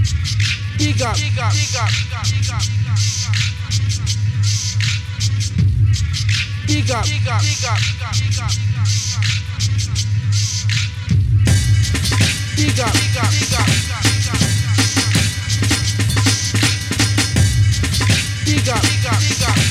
Big up, big up, big up, big up. Big up, big up, big up, big up. Big up, big up, big up. Big up,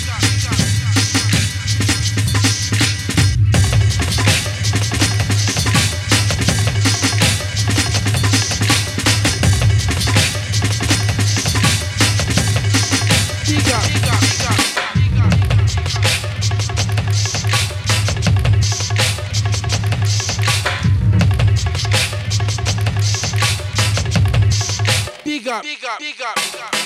up, big up, big up, big up.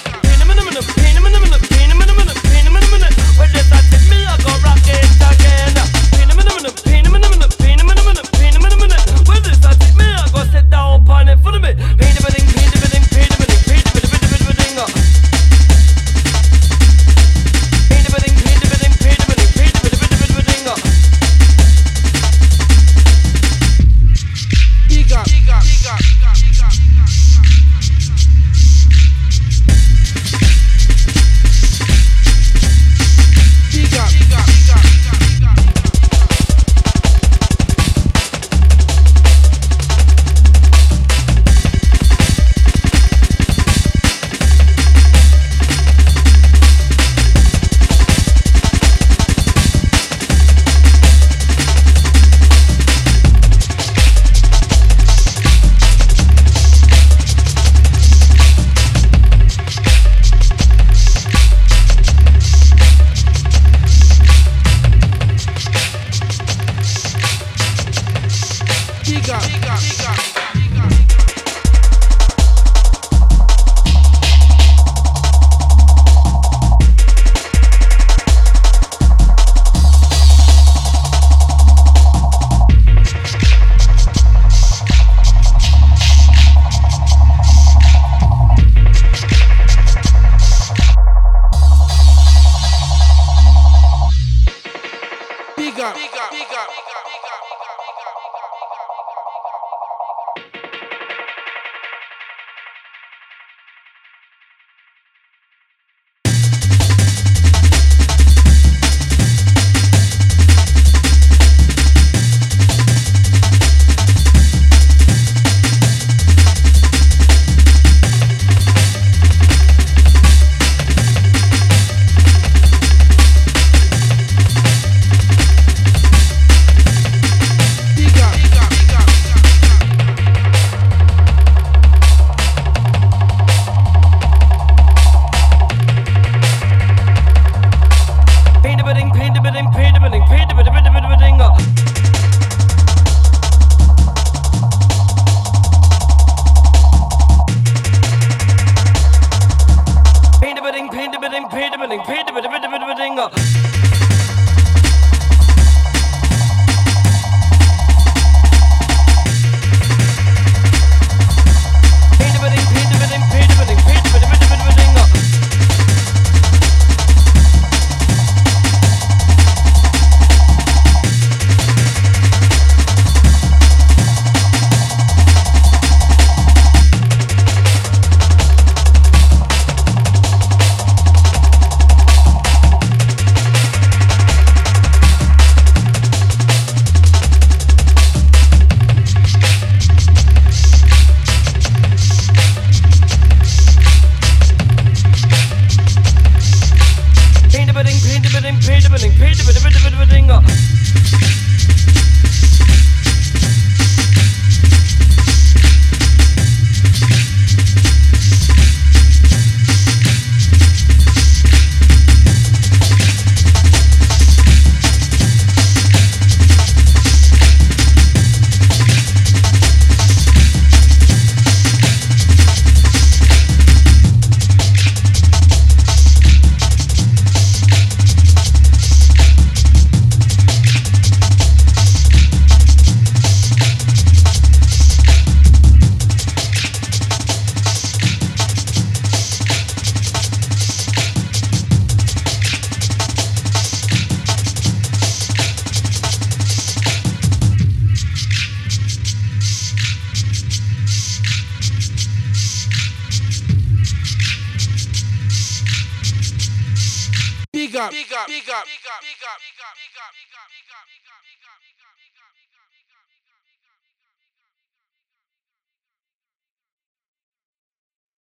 bidding, painting, bidding, painting, bidding, painting, bidding, bidding, bidding, bidding. nigga. Up, big up, big up, big up, big up, big up, big up, big up, big up, big up, big up.